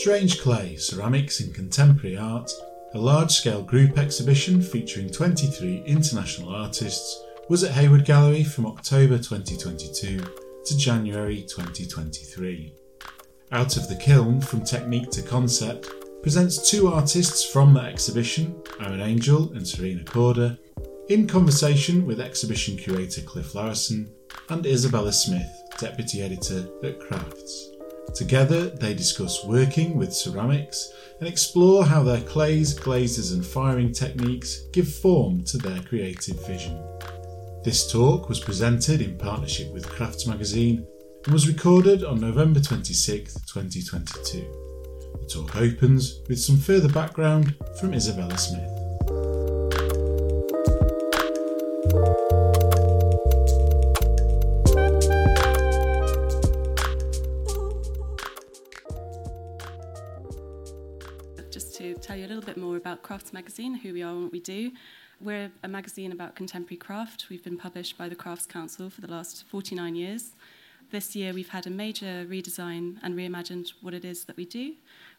Strange Clay Ceramics in Contemporary Art, a large scale group exhibition featuring 23 international artists, was at Hayward Gallery from October 2022 to January 2023. Out of the Kiln from Technique to Concept presents two artists from that exhibition, Aaron Angell and Serena Korda, in conversation with exhibition curator Cliff Lauson and Isabella Smith, deputy editor at Crafts. Together, they discuss working with ceramics and explore how their clays, glazes, and firing techniques give form to their creative vision. This talk was presented in partnership with Crafts magazine and was recorded on November 26, 2022. The talk opens with some further background from Isabella Smith. Tell you a little bit more about Crafts Magazine, who we are and what we do. We're a magazine about contemporary craft. We've been published by the Crafts Council for the last 49 years. This year, we've had a major redesign and reimagined what it is that we do.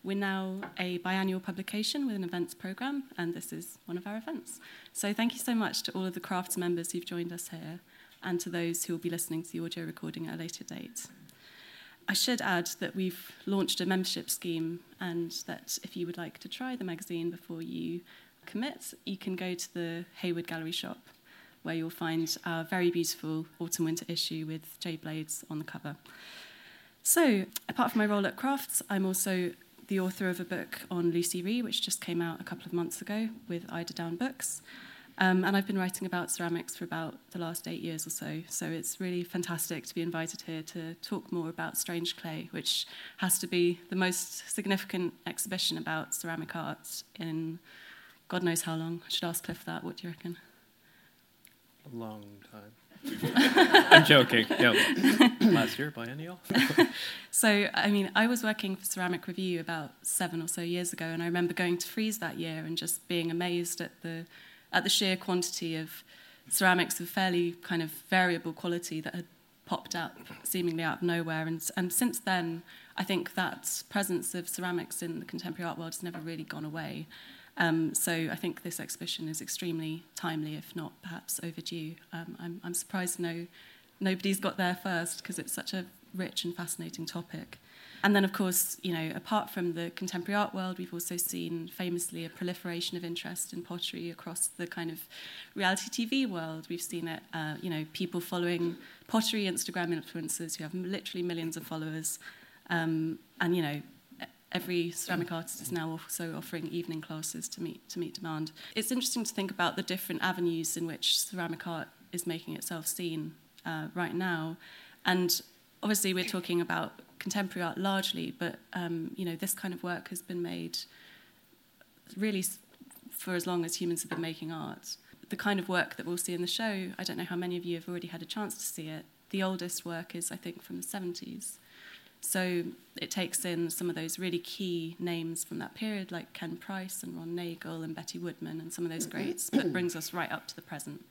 We're now a biannual publication with an events program, and this is one of our events. So, thank you so much to all of the Crafts members who've joined us here, and to those who will be listening to the audio recording at a later date. I should add that we've launched a membership scheme, and that if you would like to try the magazine before you commit, you can go to the Hayward Gallery shop where you'll find our very beautiful autumn winter issue with Jay Blades on the cover. So, apart from my role at Crafts, I'm also the author of a book on Lucie Rie, which just came out a couple of months ago with Eiderdown Books. Um, and I've been writing about ceramics for about the last eight years or so. So it's really fantastic to be invited here to talk more about Strange Clay, which has to be the most significant exhibition about ceramic art in God knows how long. I should ask Cliff that. What do you reckon? A long time. I'm joking. Yeah. Last year, biennial. so, I mean, I was working for Ceramic Review about seven or so years ago, and I remember going to Frieze that year and just being amazed at the at the sheer quantity of ceramics of fairly kind of variable quality that had popped up seemingly out of nowhere. And, and since then, I think that presence of ceramics in the contemporary art world has never really gone away. Um, so I think this exhibition is extremely timely, if not perhaps overdue. Um, I'm, I'm surprised no, nobody's got there first because it's such a rich and fascinating topic. And then, of course, you know, apart from the contemporary art world, we've also seen famously a proliferation of interest in pottery across the kind of reality TV world. We've seen it, uh, you know, people following pottery Instagram influencers who have literally millions of followers. Um, and, you know, e, every ceramic artist is now also offering evening classes to meet to meet demand. It's interesting to think about the different avenues in which ceramic art is making itself seen uh, right now, and obviously we're talking about contemporary art largely, but um, you know this kind of work has been made really for as long as humans have been making art. The kind of work that we'll see in the show, I don't know how many of you have already had a chance to see it. The oldest work is, I think, from the 70s. So it takes in some of those really key names from that period, like Ken Price and Ron Nagle and Betty Woodman and some of those greats, but brings us right up to the present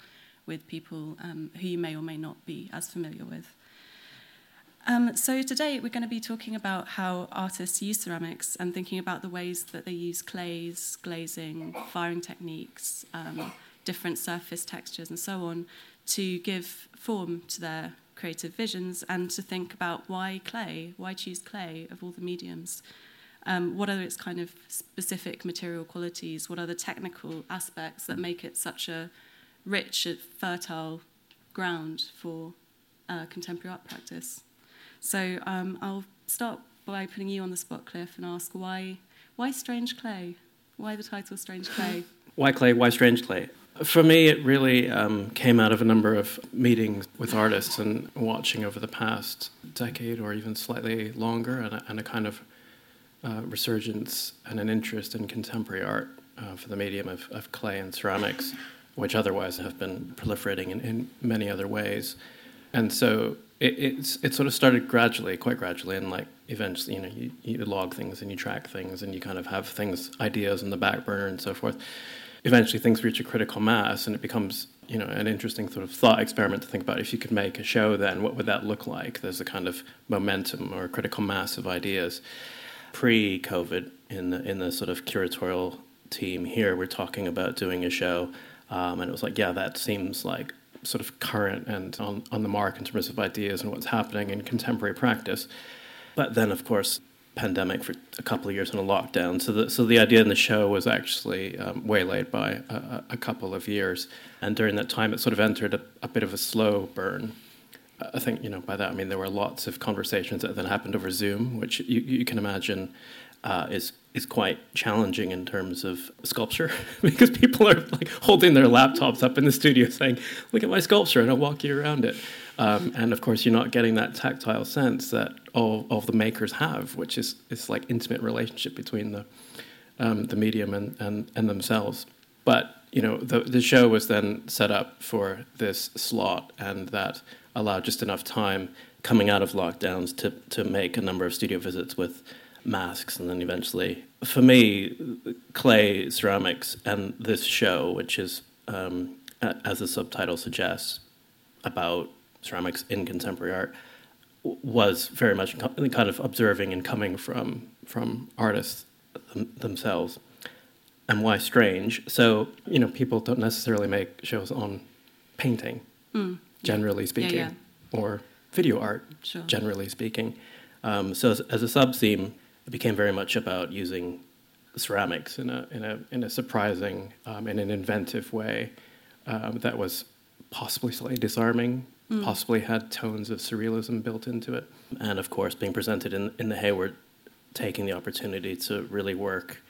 with people um, who you may or may not be as familiar with. Um, so today we're going to be talking about how artists use ceramics and thinking about the ways that they use clays, glazing, firing techniques, um, different surface textures, and so on to give form to their creative visions and to think about why clay, why choose clay of all the mediums. Um, what are its kind of specific material qualities? What are the technical aspects that make it such a rich, fertile ground for uh, contemporary art practice? So um, I'll start by putting you on the spot, Cliff, and ask why why Strange Clay? Why the title Strange Clay? Why clay? Why strange clay? For me, it really um, came out of a number of meetings with artists and watching over the past decade or even slightly longer, and a, and a kind of uh, resurgence and an interest in contemporary art uh, for the medium of, of, clay and ceramics, which otherwise have been proliferating in, in many other ways. And so it, it's it sort of started gradually, quite gradually, and like eventually, you know, you, you log things and you track things and you kind of have things, ideas in the back burner and so forth. Eventually, things reach a critical mass, and it becomes you know an interesting sort of thought experiment to think about. If you could make a show, then what would that look like? There's a kind of momentum or critical mass of ideas. pre-COVID in the in the sort of curatorial team here, we're talking about doing a show, um, and it was like, yeah, that seems like sort of current and on, on the mark in terms of ideas and what's happening in contemporary practice. But then, of course, pandemic for a couple of years in a lockdown. So the, so the idea in the show was actually um, waylaid by a, a, couple of years. And during that time, it sort of entered a, a, bit of a slow burn. I think, you know, by that I mean there were lots of conversations that then happened over Zoom, which you, you can imagine uh, is is quite challenging in terms of sculpture because people are like holding their laptops up in the studio saying, "Look at my sculpture," and I'll walk you around it. Um, and of course, you're not getting that tactile sense that all, of the makers have, which is this like intimate relationship between the um, the medium and, and, and themselves. But you know, the the show was then set up for this slot, and that allowed just enough time coming out of lockdowns to to make a number of studio visits with masks, and then eventually, for me, clay ceramics and this show, which is um, as the subtitle suggests, about ceramics in contemporary art was very much kind of observing and coming from from artists themselves. And why strange? So you know, people don't necessarily make shows on painting, mm. generally speaking, yeah, yeah. or video art, sure. generally speaking. Um, so as, as a sub theme, it became very much about using ceramics in a in a in a surprising um, in an inventive way um, that was possibly slightly disarming mm. possibly had tones of surrealism built into it. And of course, being presented in, in the Hayward, taking the opportunity to really work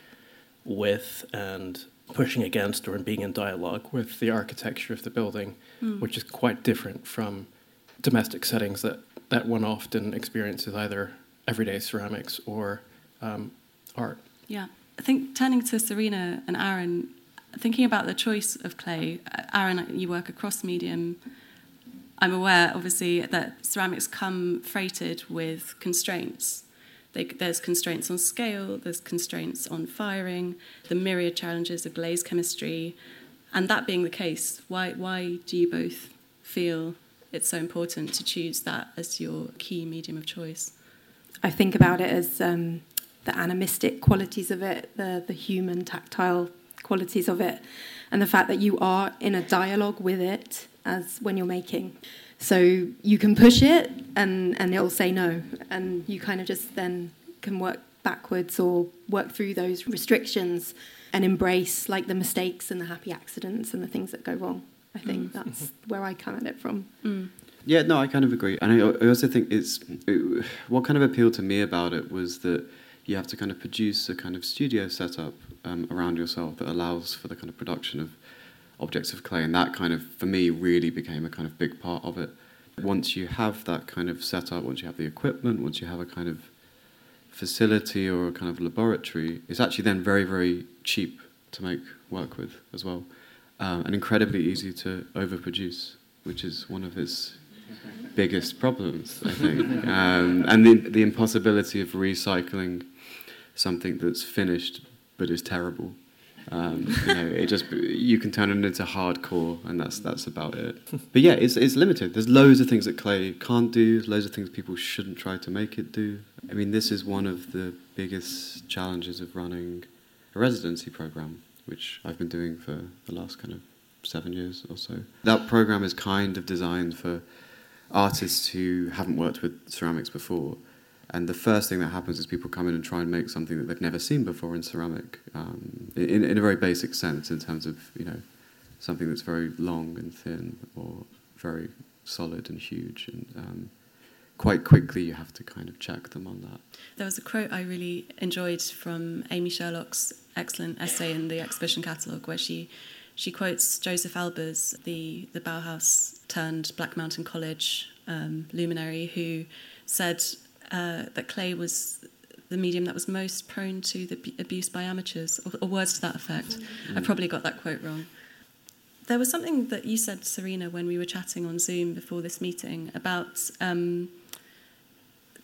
with and pushing against or being in dialogue with the architecture of the building, mm. which is quite different from domestic settings that, that one often experiences either everyday ceramics or um, art. Yeah. I think turning to Serena and Aaron, thinking about the choice of clay, Aaron, you work across medium I'm aware, obviously, that ceramics come freighted with constraints. They, there's constraints on scale, there's constraints on firing, the myriad challenges of glaze chemistry. And that being the case, why, why do you both feel it's so important to choose that as your key medium of choice? I think about it as um, the animistic qualities of it, the, the human, tactile qualities of it, and the fact that you are in a dialogue with it as when you're making. So you can push it and, and it'll say no. And you kind of just then can work backwards or work through those restrictions and embrace like the mistakes and the happy accidents and the things that go wrong. I think mm. that's where I come at it from. Mm. Yeah, no, I kind of agree. And I, I also think it's it, what kind of appealed to me about it was that you have to kind of produce a kind of studio setup um, around yourself that allows for the kind of production of objects of clay, and that kind of, for me, really became a kind of big part of it. Once you have that kind of setup, once you have the equipment, once you have a kind of facility or a kind of laboratory, it's actually then very, very cheap to make work with as well, um, and incredibly easy to overproduce, which is one of its biggest problems, I think. um, and the, the impossibility of recycling something that's finished but is terrible um, you know, it just you can turn it into hardcore, and that's that's about it. But yeah, it's it's limited. There's loads of things that clay can't do. Loads of things people shouldn't try to make it do. I mean, this is one of the biggest challenges of running a residency program, which I've been doing for the last kind of seven years or so. That program is kind of designed for artists who haven't worked with ceramics before and the first thing that happens is people come in and try and make something that they've never seen before in ceramic, um, in, in a very basic sense, in terms of you know something that's very long and thin or very solid and huge, and um, quite quickly you have to kind of check them on that. There was a quote I really enjoyed from Amy Sherlock's excellent essay in the exhibition catalogue, where she she quotes Josef Albers, the the Bauhaus turned Black Mountain College um, luminary, who said uh, that clay was the medium that was most prone to the abuse by amateurs, or, or words to that effect. Mm. I probably got that quote wrong. There was something that you said, Serena, when we were chatting on Zoom before this meeting about um,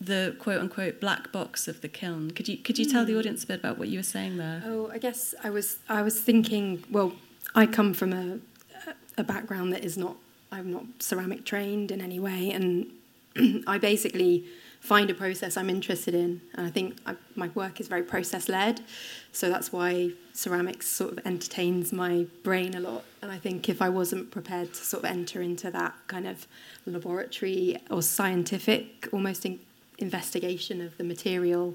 the quote unquote black box of the kiln. Could you could you tell the hmm. audience a bit about what you were saying there? Oh, I guess I was I was thinking. Well, I come from a a background that is not I'm not ceramic trained in any way, and I basically find a process I'm interested in. And I think I, my work is very process led. So that's why ceramics sort of entertains my brain a lot. And I think if I wasn't prepared to sort of enter into that kind of laboratory or scientific, almost in investigation of the material,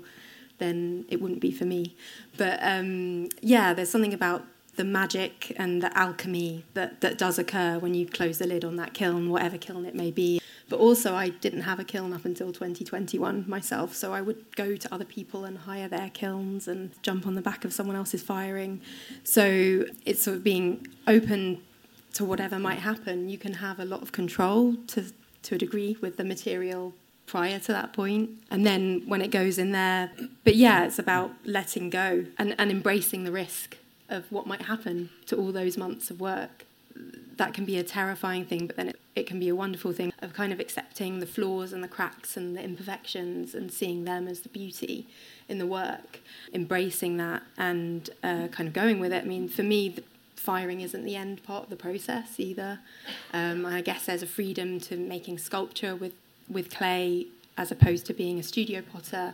then it wouldn't be for me. But um, yeah, there's something about the magic and the alchemy that, that does occur when you close the lid on that kiln, whatever kiln it may be. But also, I didn't have a kiln up until 2021 myself, so I would go to other people and hire their kilns and jump on the back of someone else's firing. So it's sort of being open to whatever might happen. You can have a lot of control to, to a degree with the material prior to that point and then when it goes in there but yeah it's about letting go and, and embracing the risk of what might happen to all those months of work that can be a terrifying thing but then it, it can be a wonderful thing of kind of accepting the flaws and the cracks and the imperfections and seeing them as the beauty in the work. Embracing that and uh, kind of going with it i mean for me firing isn't the end part of the process either. Um, i guess there's a freedom to making sculpture with with clay as opposed to being a studio potter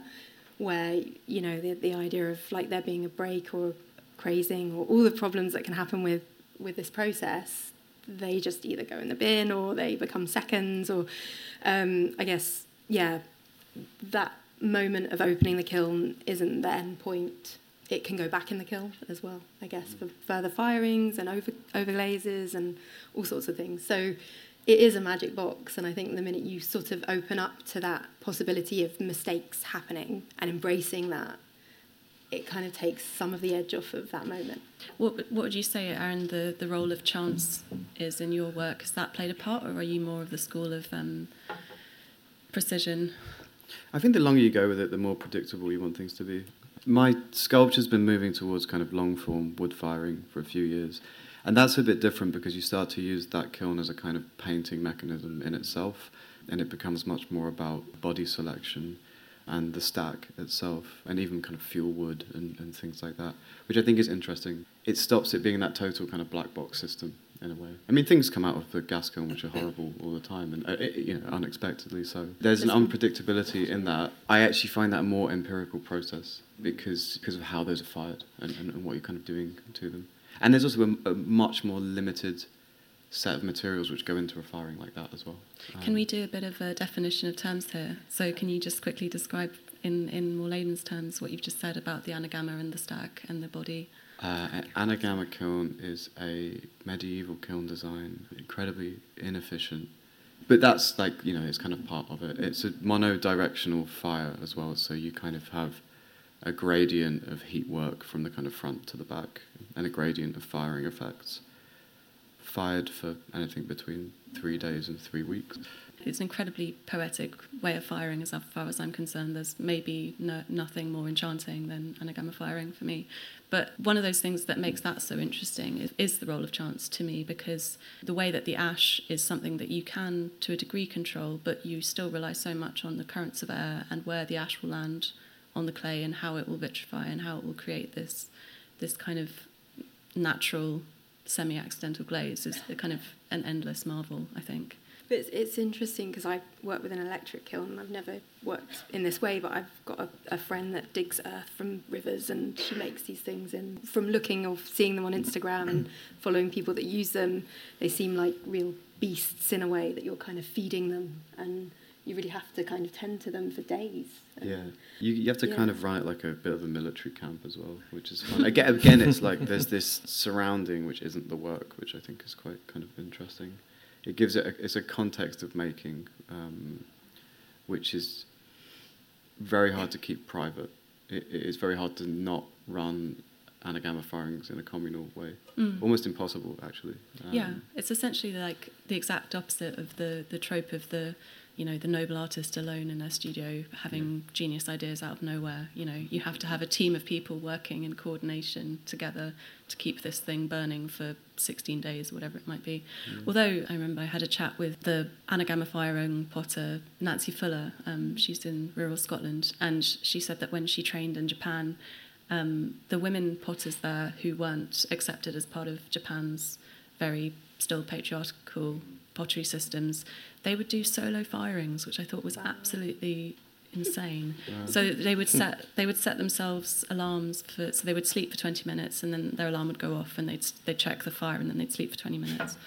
where you know the, the idea of like there being a break or crazing or all the problems that can happen with with this process they just either go in the bin or they become seconds or um, i guess yeah that moment of opening the kiln isn't the end point. It can go back in the kiln as well i guess for further firings and over overglazes and all sorts of things. So it is a magic box, and I think the minute you sort of open up to that possibility of mistakes happening and embracing that, it kind of takes some of the edge off of that moment. What What would you say, Aaron? The the role of chance is in your work. Has that played a part, or are you more of the school of um, precision? I think the longer you go with it, the more predictable you want things to be. My sculpture's been moving towards kind of long form wood firing for a few years. And that's a bit different because you start to use that kiln as a kind of painting mechanism in itself, and it becomes much more about body selection and the stack itself, and even kind of fuel wood and, and things like that, which I think is interesting. It stops it being that total kind of black box system in a way. I mean, things come out of the gas kiln which are horrible all the time, and uh, you know, unexpectedly so. There's an unpredictability in that. I actually find that a more empirical process because because of how those are fired and, and, and what you're kind of doing to them. And there's also a, a, much more limited set of materials which go into a firing like that as well. Um, can we do a bit of a definition of terms here? So can you just quickly describe in, in more layman's terms what you've just said about the anagama and the stack and the body? Uh, anagama kiln is a medieval kiln design, incredibly inefficient. But that's like, you know, it's kind of part of it. It's a monodirectional fire as well, so you kind of have a gradient of heat work from the kind of front to the back and a gradient of firing effects. Fired for anything between three days and three weeks. It's an incredibly poetic way of firing, as far as I'm concerned. There's maybe no, nothing more enchanting than anagama firing for me. But one of those things that makes that so interesting is, is, the role of chance to me, because the way that the ash is something that you can, to a degree, control, but you still rely so much on the currents of air and where the ash will land on the clay and how it will vitrify and how it will create this this kind of natural semi-accidental glaze is a kind of an endless marvel, I think. But it's, it's interesting because I've worked with an electric kiln. I've never worked in this way, but I've got a, a friend that digs earth from rivers and she makes these things. And from looking or seeing them on Instagram and following people that use them, they seem like real beasts in a way that you're kind of feeding them and you really have to kind of tend to them for days. Yeah, you, you have to yeah. kind of write like a bit of a military camp as well, which is fun. again, again, it's like there's this surrounding which isn't the work, which I think is quite kind of interesting. It gives it a, it's a context of making, um, which is very hard to keep private. It, it is very hard to not run anagama firings in a communal way. Mm. Almost impossible, actually. Um, yeah, it's essentially like the exact opposite of the the trope of the you know the noble artist alone in their studio having yeah. genius ideas out of nowhere you know you have to have a team of people working in coordination together to keep this thing burning for 16 days whatever it might be mm. although i remember i had a chat with the anagama firing potter nancy fuller um, she's in rural scotland and she said that when she trained in japan um, the women potters there who weren't accepted as part of japan's very still patriarchal pottery systems, they would do solo firings, which I thought was absolutely insane. So they would set they would set themselves alarms for so they would sleep for 20 minutes and then their alarm would go off and they'd they'd check the fire and then they'd sleep for 20 minutes.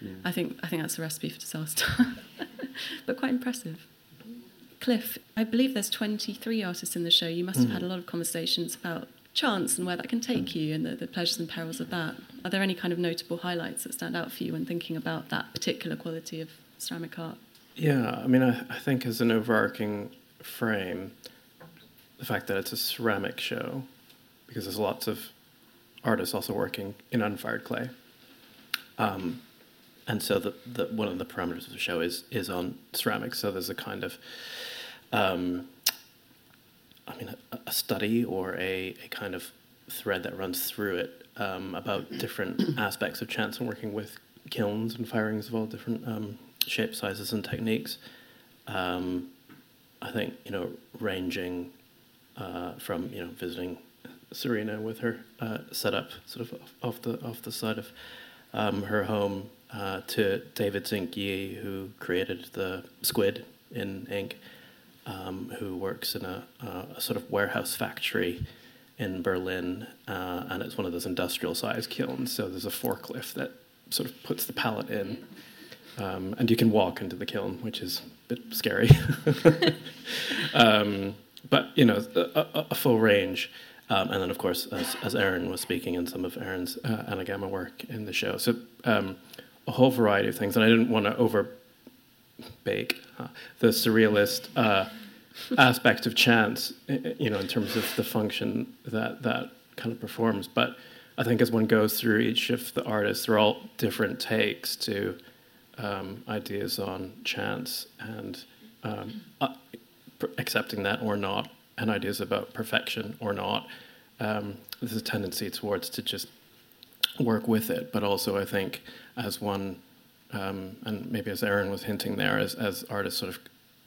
Yeah. I think I think that's a recipe for disaster, but quite impressive. Cliff, I believe there's 23 artists in the show. You must have had hmm. a lot of conversations about chance and where that can take you and the, the pleasures and perils of that. Are there any kind of notable highlights that stand out for you when thinking about that particular quality of ceramic art? Yeah, I mean, I, I think as an overarching frame the fact that it's a ceramic show, because there's lots of artists also working in unfired clay. Um, and so the, the one of the parameters of the show is is on ceramics. So there's a kind of, um, I mean, a, a, study or a, a kind of thread that runs through it um, about different aspects of chance and working with kilns and firings of all different um, shapes, sizes, and techniques. Um, I think you know, ranging uh, from you know visiting Serena with her uh, setup sort of off the off the side of um, her home uh, to David Zink Yi, who created the squid in ink, um, who works in a, a, sort of warehouse factory in Berlin, uh, and it's one of those industrial sized kilns. So there's a forklift that sort of puts the pallet in um, and you can walk into the kiln, which is a bit scary. um, but you know, a, a full range. Um, and then, of course, as, as Aaron was speaking in some of Aaron's uh, Anagama work in the show. So, um, a whole variety of things. And I didn't want to over bake uh, the surrealist uh, aspect of chance, you know, in terms of the function that that kind of performs. But I think as one goes through each of the artists, they're all different takes to um, ideas on chance and um, uh, accepting that or not, and ideas about perfection or not. Um, there's a tendency towards to just work with it, but also I think as one, um, and maybe as Aaron was hinting there, as, as artists sort of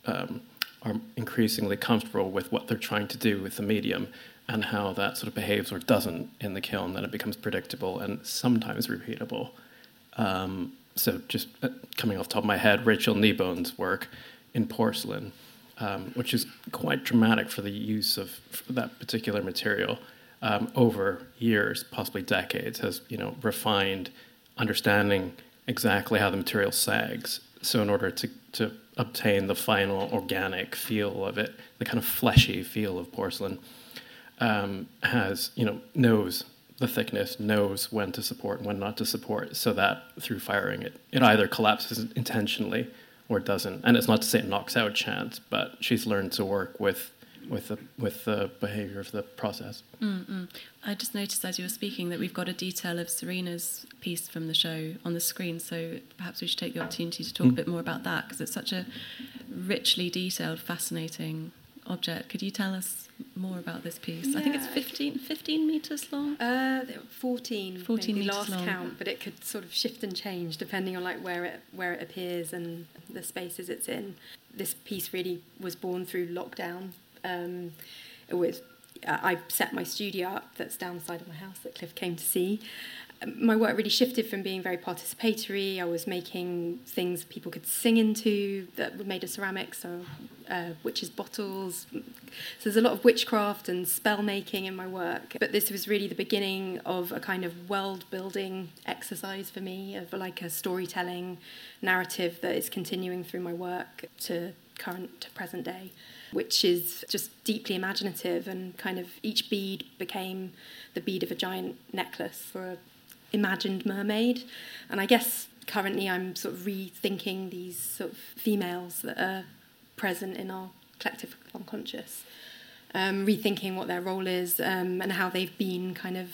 um, are increasingly comfortable with what they're trying to do with the medium and how that sort of behaves or doesn't in the kiln, then it becomes predictable and sometimes repeatable. Um, so just uh, coming off the top of my head, Rachel Kneebone's work in porcelain, um, which is quite dramatic for the use of that particular material um, over years, possibly decades, has you know refined understanding exactly how the material sags. So in order to to obtain the final organic feel of it, the kind of fleshy feel of porcelain, um, has you know knows the thickness knows when to support and when not to support, so that through firing it, it either collapses intentionally or doesn't. And it's not to say it knocks out chance, but she's learned to work with with the with the behavior of the process. Mm-mm. I just noticed as you were speaking that we've got a detail of Serena's piece from the show on the screen, so perhaps we should take the opportunity to talk mm. a bit more about that because it's such a richly detailed, fascinating object. Could you tell us more about this piece? Yeah. I think it's 15, 15 meters long. Uh, 14, 14 meters last long. count, but it could sort of shift and change depending on like where it where it appears and the spaces it's in. This piece really was born through lockdown. Um, it was uh, I set my studio up that's down the side of my house that Cliff came to see, my work really shifted from being very participatory. I was making things people could sing into that were made of ceramics, so uh, witches' bottles. So there's a lot of witchcraft and spell making in my work. But this was really the beginning of a kind of world building exercise for me, of like a storytelling narrative that is continuing through my work to current to present day which is just deeply imaginative and kind of each bead became the bead of a giant necklace for an imagined mermaid. And I guess currently I'm sort of rethinking these sort of females that are present in our collective unconscious, um, rethinking what their role is um, and how they've been kind of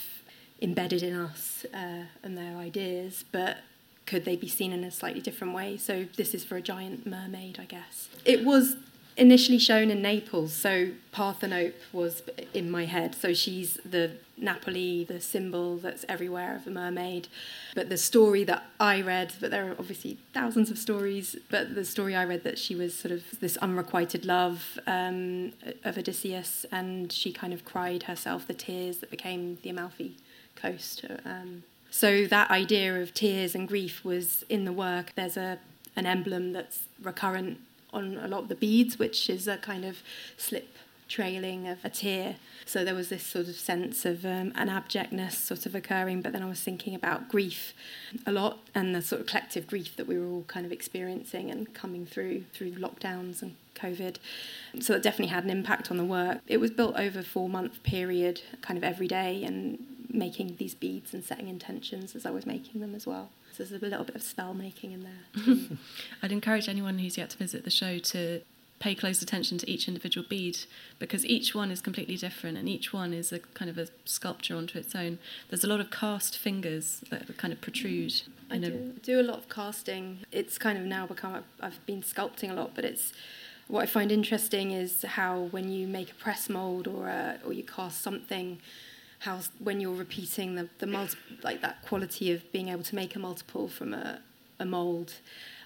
embedded in us uh, and their ideas, but could they be seen in a slightly different way? So this is for a giant mermaid, I guess. It was initially shown in Naples, so Parthenope was in my head. So she's the Napoli, the symbol that's everywhere of a mermaid. But the story that I read, but there are obviously thousands of stories, but the story I read that she was sort of this unrequited love um, of Odysseus, and she kind of cried herself the tears that became the Amalfi Coast. Um, so that idea of tears and grief was in the work. There's a an emblem that's recurrent on a lot of the beads, which is a kind of slip trailing of a tear. So there was this sort of sense of um, an abjectness sort of occurring, but then I was thinking about grief a lot and the sort of collective grief that we were all kind of experiencing and coming through through lockdowns and COVID. So that definitely had an impact on the work. It was built over a four month period, kind of every day, and making these beads and setting intentions as I was making them as well. So there's a little bit of spell making in there. I'd encourage anyone who's yet to visit the show to pay close attention to each individual bead because each one is completely different and each one is a kind of a sculpture onto its own. There's a lot of cast fingers that kind of protrude. Mm. I do, do a lot of casting. It's kind of now become, I've been sculpting a lot, but it's what I find interesting is how when you make a press mold or a, or you cast something, how when you're repeating the the multi, like that quality of being able to make a multiple from a, a mold.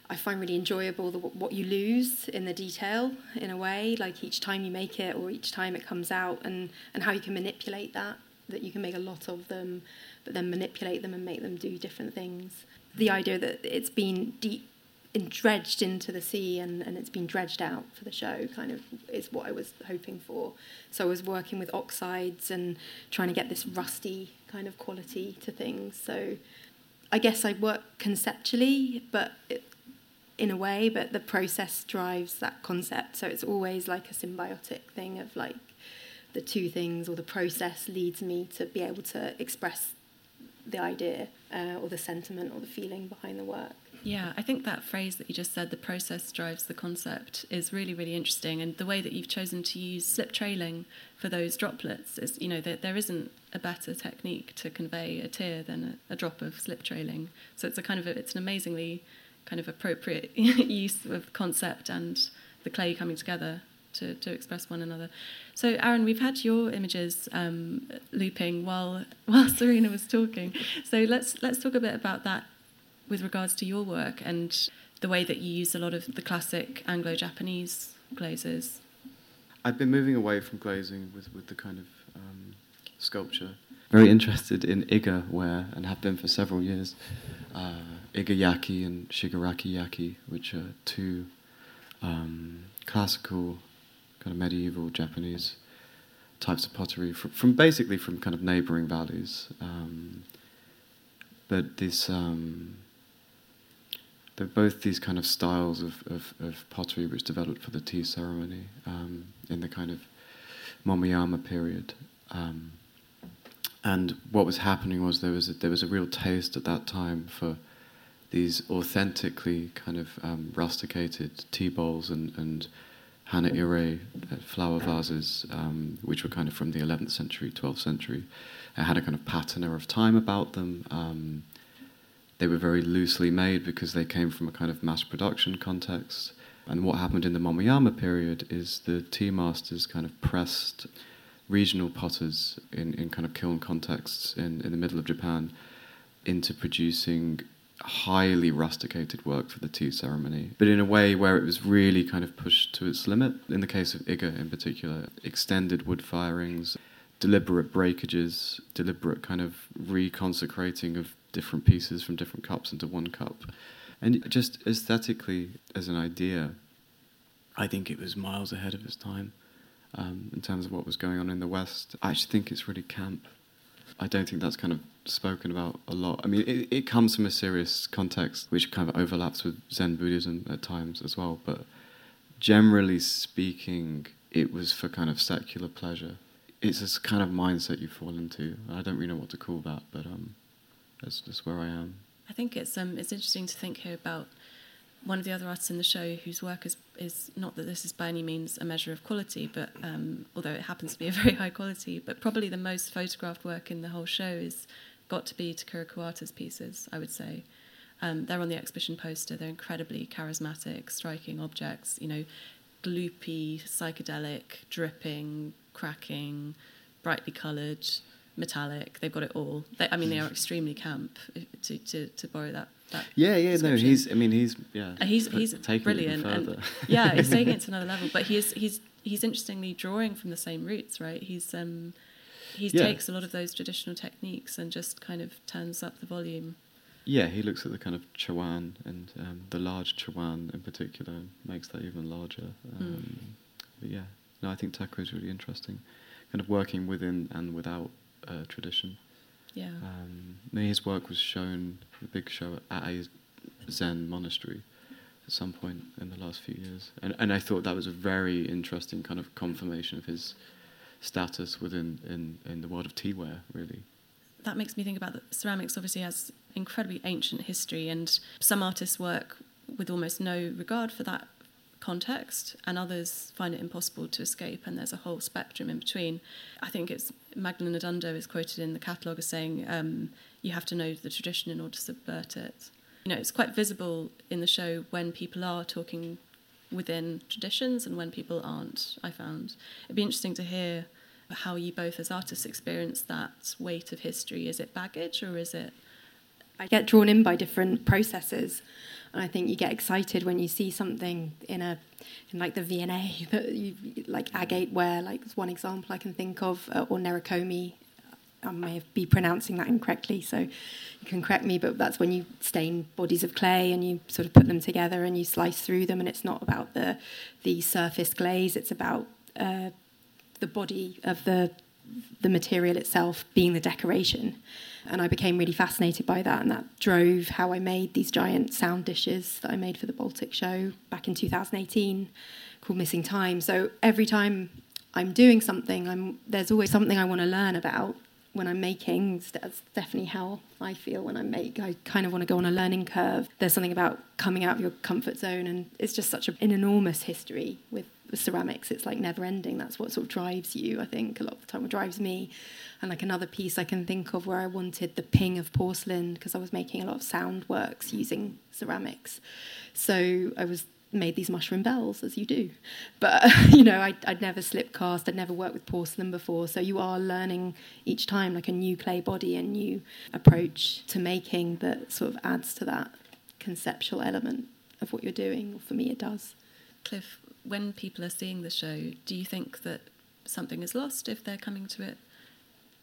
I find really enjoyable the, what you lose in the detail in a way, like each time you make it or each time it comes out, and, and how you can manipulate that. That you can make a lot of them, but then manipulate them and make them do different things. The idea that it's been deep dredged into the sea and, and it's been dredged out for the show kind of is what I was hoping for. So I was working with oxides and trying to get this rusty kind of quality to things. So I guess I work conceptually, but it, in a way, but the process drives that concept. So it's always like a symbiotic thing of like the two things or the process leads me to be able to express the idea uh, or the sentiment or the feeling behind the work. Yeah, I think that phrase that you just said, the process drives the concept, is really, really interesting. And the way that you've chosen to use slip trailing for those droplets is, you know, that there isn't a better technique to convey a tear than a, a drop of slip trailing. So it's a kind of, a, it's an amazingly kind of appropriate use of concept and the clay coming together to, to express one another. So, Aaron, we've had your images um, looping while while Serena was talking. So let's let's talk a bit about that with regards to your work and the way that you use a lot of the classic Anglo-Japanese glazes? I've been moving away from glazing with, with the kind of um, sculpture. Very interested in Iga ware and have been for several years. Uh, Iga yaki and Shigaraki yaki, which are two um, classical, kind of medieval Japanese types of pottery from, from basically from kind of neighboring valleys. Um, but this um, they're both these kind of styles of, of, of pottery which developed for the tea ceremony um, in the kind of Momoyama period. Um, and what was happening was there was a, there was a real taste at that time for these authentically kind of um, rusticated tea bowls and, and hana ire uh, flower vases, um, which were kind of from the 11th century, 12th century. It had a kind of patina of time about them. Um, they were very loosely made because they came from a kind of mass production context. And what happened in the Momoyama period is the tea masters kind of pressed regional potters in, in kind of kiln contexts in, in the middle of Japan into producing highly rusticated work for the tea ceremony, but in a way where it was really kind of pushed to its limit. In the case of Iga in particular, extended wood firings, deliberate breakages, deliberate kind of reconsecrating of different pieces from different cups into one cup. And just aesthetically, as an idea, I think it was miles ahead of its time um, in terms of what was going on in the West. I actually think it's really camp. I don't think that's kind of spoken about a lot. I mean, it, it comes from a serious context which kind of overlaps with Zen Buddhism at times as well, but generally speaking, it was for kind of secular pleasure. It's this kind of mindset you fall into. I don't really know what to call that, but um, that's where I am. I think it's um, it's interesting to think here about one of the other artists in the show whose work is is not that this is by any means a measure of quality, but um, although it happens to be a very high quality, but probably the most photographed work in the whole show is got to be Takuro Kuwata's pieces. I would say. Um, they're on the exhibition poster. They're incredibly charismatic, striking objects. You know, gloopy, psychedelic, dripping, cracking, brightly coloured metallic. They've got it all. They, I mean, they are extremely camp to, to, to borrow that. that yeah, yeah, no, he's. I mean, he's yeah. Uh, he's he's brilliant. And, yeah, he's taking it to another level. But he's he's he's interestingly drawing from the same roots, right? He's um he yeah. takes a lot of those traditional techniques and just kind of turns up the volume. Yeah, he looks at the kind of chawan and um, the large chawan in particular and makes that even larger. Um, But yeah, no, I think Takuro is really interesting, kind of working within and without uh, tradition. Yeah. Um, his work was shown, the big show at a Zen monastery at some point in the last few years. And, and I thought that was a very interesting kind of confirmation of his status within in, in the world of teaware, really. that makes me think about that ceramics obviously has incredibly ancient history and some artists work with almost no regard for that context and others find it impossible to escape and there's a whole spectrum in between i think it's magdalene odundo is quoted in the catalogue as saying um, you have to know the tradition in order to subvert it you know it's quite visible in the show when people are talking within traditions and when people aren't i found it'd be interesting to hear how you both as artists experience that weight of history. Is it baggage or is it? I get drawn in by different processes, and I think you get excited when you see something in a in like the V&A that you like agate ware, like one example I can think of, uh, or Nerokomi. I may be pronouncing that incorrectly, so you can correct me. But that's when you stain bodies of clay and you sort of put them together and you slice through them, and it's not about the the surface glaze; it's about uh, the body of the the material itself being the decoration. And I became really fascinated by that, and that drove how I made these giant sound dishes that I made for the Baltic show back in 2018 called Missing Time. So every time I'm doing something, I'm, there's always something I want to learn about when I'm making. That's definitely how I feel when I make. I kind of want to go on a learning curve. There's something about coming out of your comfort zone, and it's just such a, an enormous history with ceramics it's like never ending that's what sort of drives you i think a lot of the time what drives me and like another piece i can think of where i wanted the ping of porcelain because i was making a lot of sound works using ceramics so i was made these mushroom bells as you do. But you know I'd, I'd never slip cast i'd never worked with porcelain before. So you are learning each time like a new clay body a new approach to making that sort of adds to that conceptual element of what you're doing. For me it does. Cliff when people are seeing the show, do you think that something is lost if they're coming to it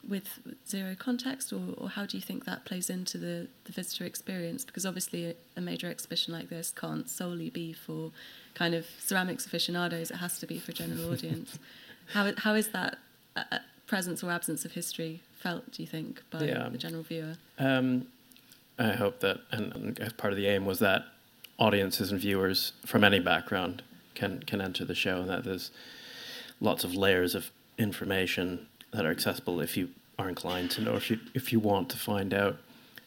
with zero context, or, or how do you think that plays into the, the visitor experience? Because obviously, a, a major exhibition like this can't solely be for kind of ceramics aficionados, it has to be for a general audience. how, how is that uh, presence or absence of history felt, do you think, by yeah. the general viewer? Um, I hope that, and as part of the aim was that audiences and viewers from any background can can enter the show, and that there's lots of layers of information that are accessible if you are inclined to know, if you if you want to find out.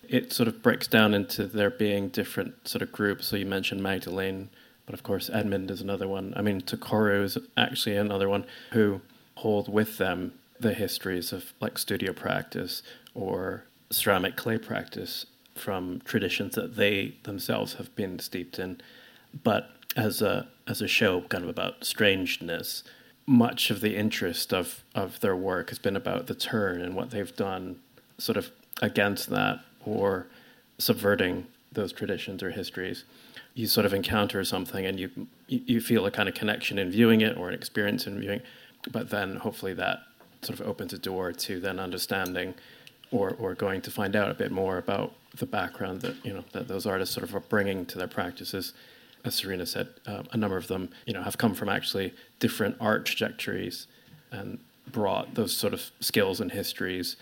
It sort of breaks down into there being different sort of groups. So you mentioned Magdalene, but of course Edmund is another one. I mean, Takuro is actually another one who hold with them the histories of like studio practice or ceramic clay practice from traditions that they themselves have been steeped in. But as a as a show kind of about strangeness, much of the interest of, of their work has been about the turn and what they've done sort of against that or subverting those traditions or histories. You sort of encounter something and you you feel a kind of connection in viewing it or an experience in viewing, but then hopefully that sort of opens a door to then understanding or or going to find out a bit more about the background that you know that those artists sort of are bringing to their practices as Serena said, uh, a number of them, you know, have come from actually different art trajectories and brought those sort of skills and histories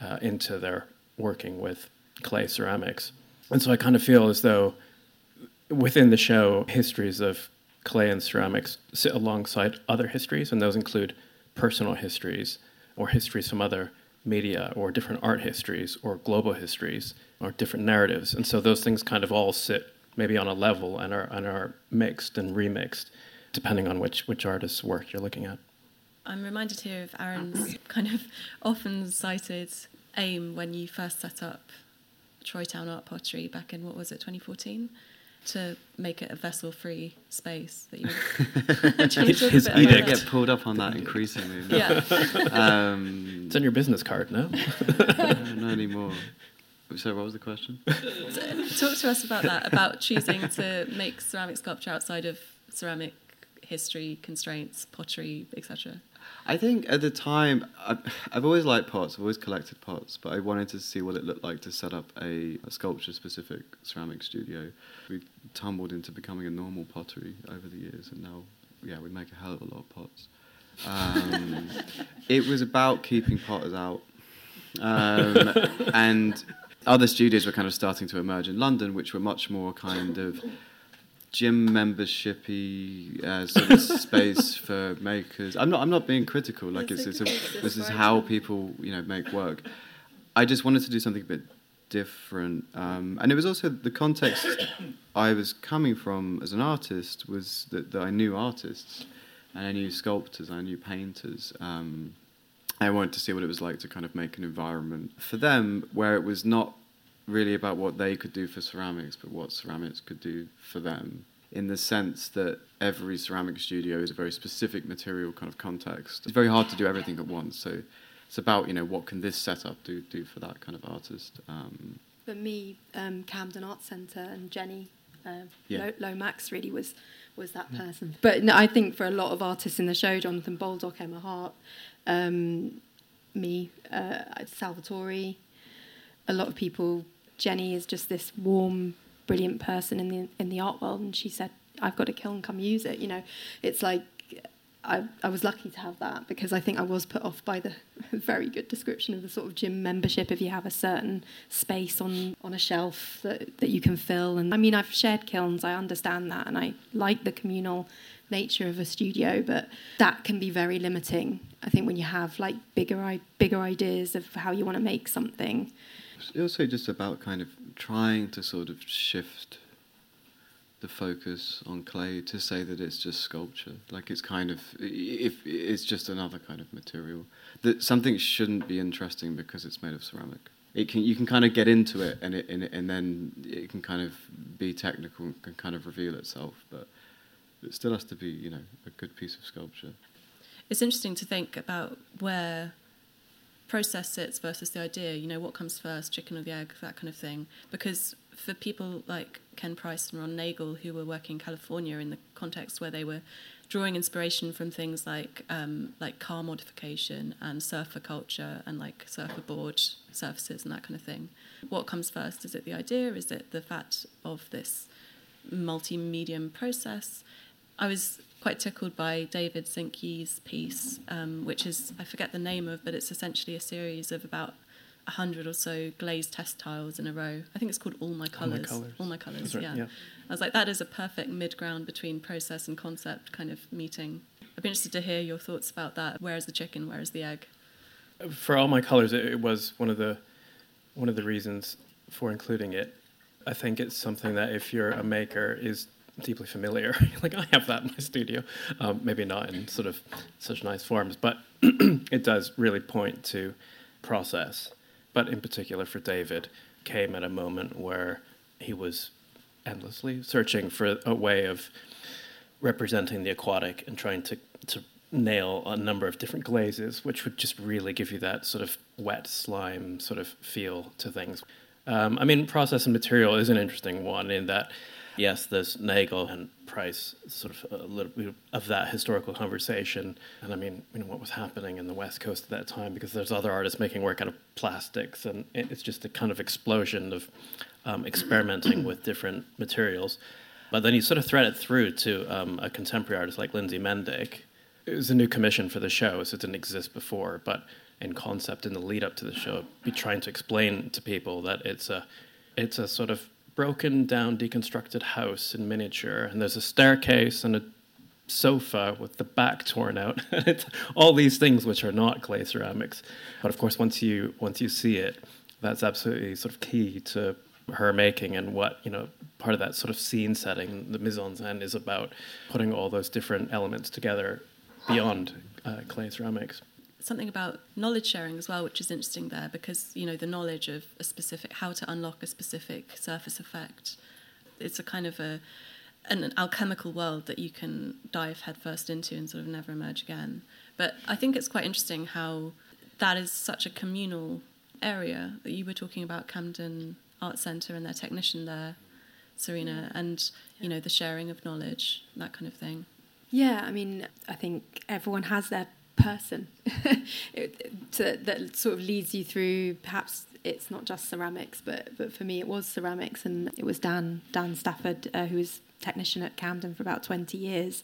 uh, into their working with clay ceramics. And so I kind of feel as though within the show, histories of clay and ceramics sit alongside other histories, and those include personal histories or histories from other media or different art histories or global histories or different narratives. And so those things kind of all sit maybe on a level and are and are mixed and remixed depending on which which artist's work you're looking at. I'm reminded here of Aaron's kind of often cited aim when you first set up Troy Town Art Pottery back in what was it 2014 to make it a vessel free space that you his, his you don't get pulled up on that increasingly yeah. Um, it's on your business card now. Not anymore so, what was the question? Talk to us about that, about choosing to make ceramic sculpture outside of ceramic history, constraints, pottery, etc. I think at the time, I've, I've always liked pots. I've always collected pots, but I wanted to see what it looked like to set up a, a sculpture-specific ceramic studio. We tumbled into becoming a normal pottery over the years, and now, yeah, we make a hell of a lot of pots. Um, it was about keeping potters out, um, and other studios were kind of starting to emerge in London, which were much more kind of gym membershipy uh, sort of space for makers. I'm not. I'm not being critical. Like it's, it's a, this is how people you know make work. I just wanted to do something a bit different, um, and it was also the context I was coming from as an artist was that, that I knew artists, and I knew sculptors, I knew painters. Um, I wanted to see what it was like to kind of make an environment for them where it was not really about what they could do for ceramics, but what ceramics could do for them. In the sense that every ceramic studio is a very specific material kind of context. It's very hard to do everything at once. So it's about you know what can this setup do do for that kind of artist. Um, for me, um, Camden Art Centre and Jenny uh, yeah. Lomax really was was that person. But no, I think for a lot of artists in the show, Jonathan Baldock, Emma Hart, um, me, uh, Salvatore, a lot of people Jenny is just this warm, brilliant person in the in the art world, and she said, "I've got a kiln, come use it." You know, it's like I, I was lucky to have that because I think I was put off by the very good description of the sort of gym membership if you have a certain space on, on a shelf that, that you can fill. And I mean, I've shared kilns, I understand that, and I like the communal nature of a studio, but that can be very limiting. I think when you have like bigger, bigger ideas of how you want to make something, it's also just about kind of trying to sort of shift the focus on clay to say that it's just sculpture. Like it's kind of if it's just another kind of material that something shouldn't be interesting because it's made of ceramic. It can you can kind of get into it and it and, it, and then it can kind of be technical and can kind of reveal itself, but it still has to be you know a good piece of sculpture. It's interesting to think about where process sits versus the idea, you know, what comes first, chicken or the egg, that kind of thing. Because for people like Ken Price and Ron Nagle, who were working in California in the context where they were drawing inspiration from things like um, like car modification and surfer culture and like surfer board surfaces and that kind of thing. What comes first? Is it the idea? Is it the fact of this multi-medium process? I was quite tickled by David Zink Yi's piece, um, which is, I forget the name of, but it's essentially a series of about hundred or so glazed test tiles in a row. I think it's called All My Colours. All My Colours. All My Colours, right, yeah. yeah. I was like, that is a perfect mid ground between process and concept kind of meeting. I'd be interested to hear your thoughts about that. Where is the chicken? Where is the egg? For All My Colours, it was one of the one of the reasons for including it. I think it's something that if you're a maker is deeply familiar. like I have that in my studio, um, maybe not in sort of such nice forms, but it does really point to process. But in particular for David, came at a moment where he was endlessly searching for a way of representing the aquatic and trying to to nail a number of different glazes, which would just really give you that sort of wet slime sort of feel to things. Um, I mean, process and material is an interesting one in that yes, there's Nagle and Price, sort of a little bit of that historical conversation. And I mean, you know, what was happening in the West Coast at that time, because there's other artists making work out of plastics, and it's just a kind of explosion of um, experimenting with different materials. But then you sort of thread it through to um, a contemporary artist like Lindsey Mendick. It was a new commission for the show, so it didn't exist before, but in concept in the lead up to the show, be trying to explain to people that it's a it's a sort of broken down, deconstructed house in miniature, and there's a staircase and a sofa with the back torn out. it's all these things which are not clay ceramics. But of course, once you once you see it, that's absolutely sort of key to her making and what you know part of that sort of scene setting the mise en scène is about putting all those different elements together beyond uh, clay ceramics something about knowledge sharing as well, which is interesting there because you know the knowledge of a specific how to unlock a specific surface effect. It's a kind of a an, alchemical world that you can dive headfirst into and sort of never emerge again. But I think it's quite interesting how that is such a communal area that you were talking about Camden Art Centre and their technician there, Serena, mm. and you know the sharing of knowledge, that kind of thing. Yeah, I mean, I think everyone has their person. To, that sort of leads you through perhaps it's not just ceramics but but for me it was ceramics and it was Dan Dan Stafford uh, who was technician at Camden for about 20 years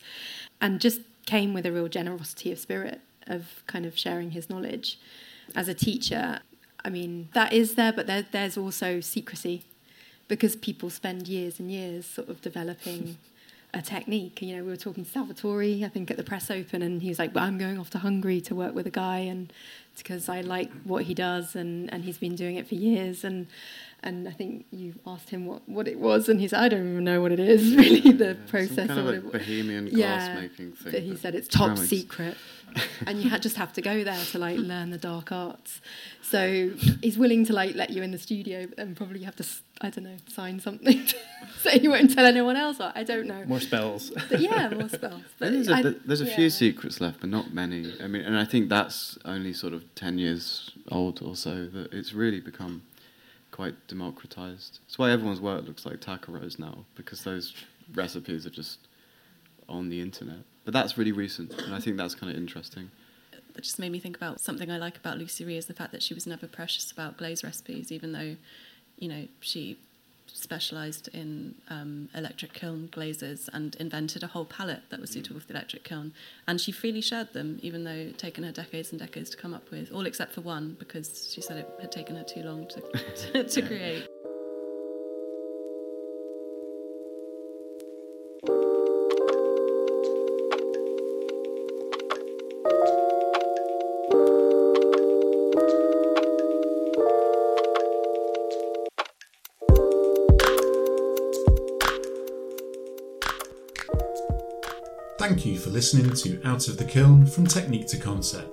and just came with a real generosity of spirit of kind of sharing his knowledge. As a teacher I mean that is there but there, there's also secrecy because people spend years and years sort of developing a technique. You know, we were talking to Salvatore, I think, at the press open, and he was like, well, I'm going off to Hungary to work with a guy, and because I like what he does, and, and he's been doing it for years. And and I think you asked him what, what it was, and he said, I don't even know what it is, really, the yeah, process. Some kind of like Bohemian glass making thing. But he said it's top ceramics. secret. and you had, just have to go there to like learn the dark arts. So he's willing to like let you in the studio, and probably you have to, I don't know, sign something so you won't tell anyone else. I don't know. More spells. But yeah, more spells. But there's a, I, there's a yeah. few secrets left, but not many. I mean, and I think that's only sort of ten years old or so that it's really become quite democratized. That's why everyone's work looks like Takuro's now, because those recipes are just on the internet. But that's really recent, and I think that's kind of interesting. That just made me think about something I like about Lucie Rie is the fact that she was never precious about glaze recipes, even though, you know, she specialised in um, electric kiln glazes and invented a whole palette that was mm. suitable for the electric kiln. And she freely shared them, even though it taken her decades and decades to come up with, all except for one, because she said it had taken her too long to, to, to create. Listening to Out of the Kiln from Technique to Concept.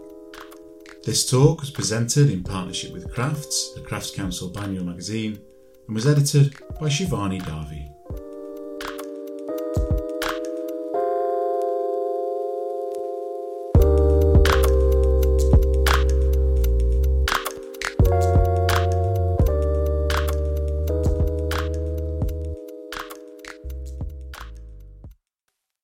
This talk was presented in partnership with Crafts, the Crafts Council biannual magazine, and was edited by Shivani Darvi.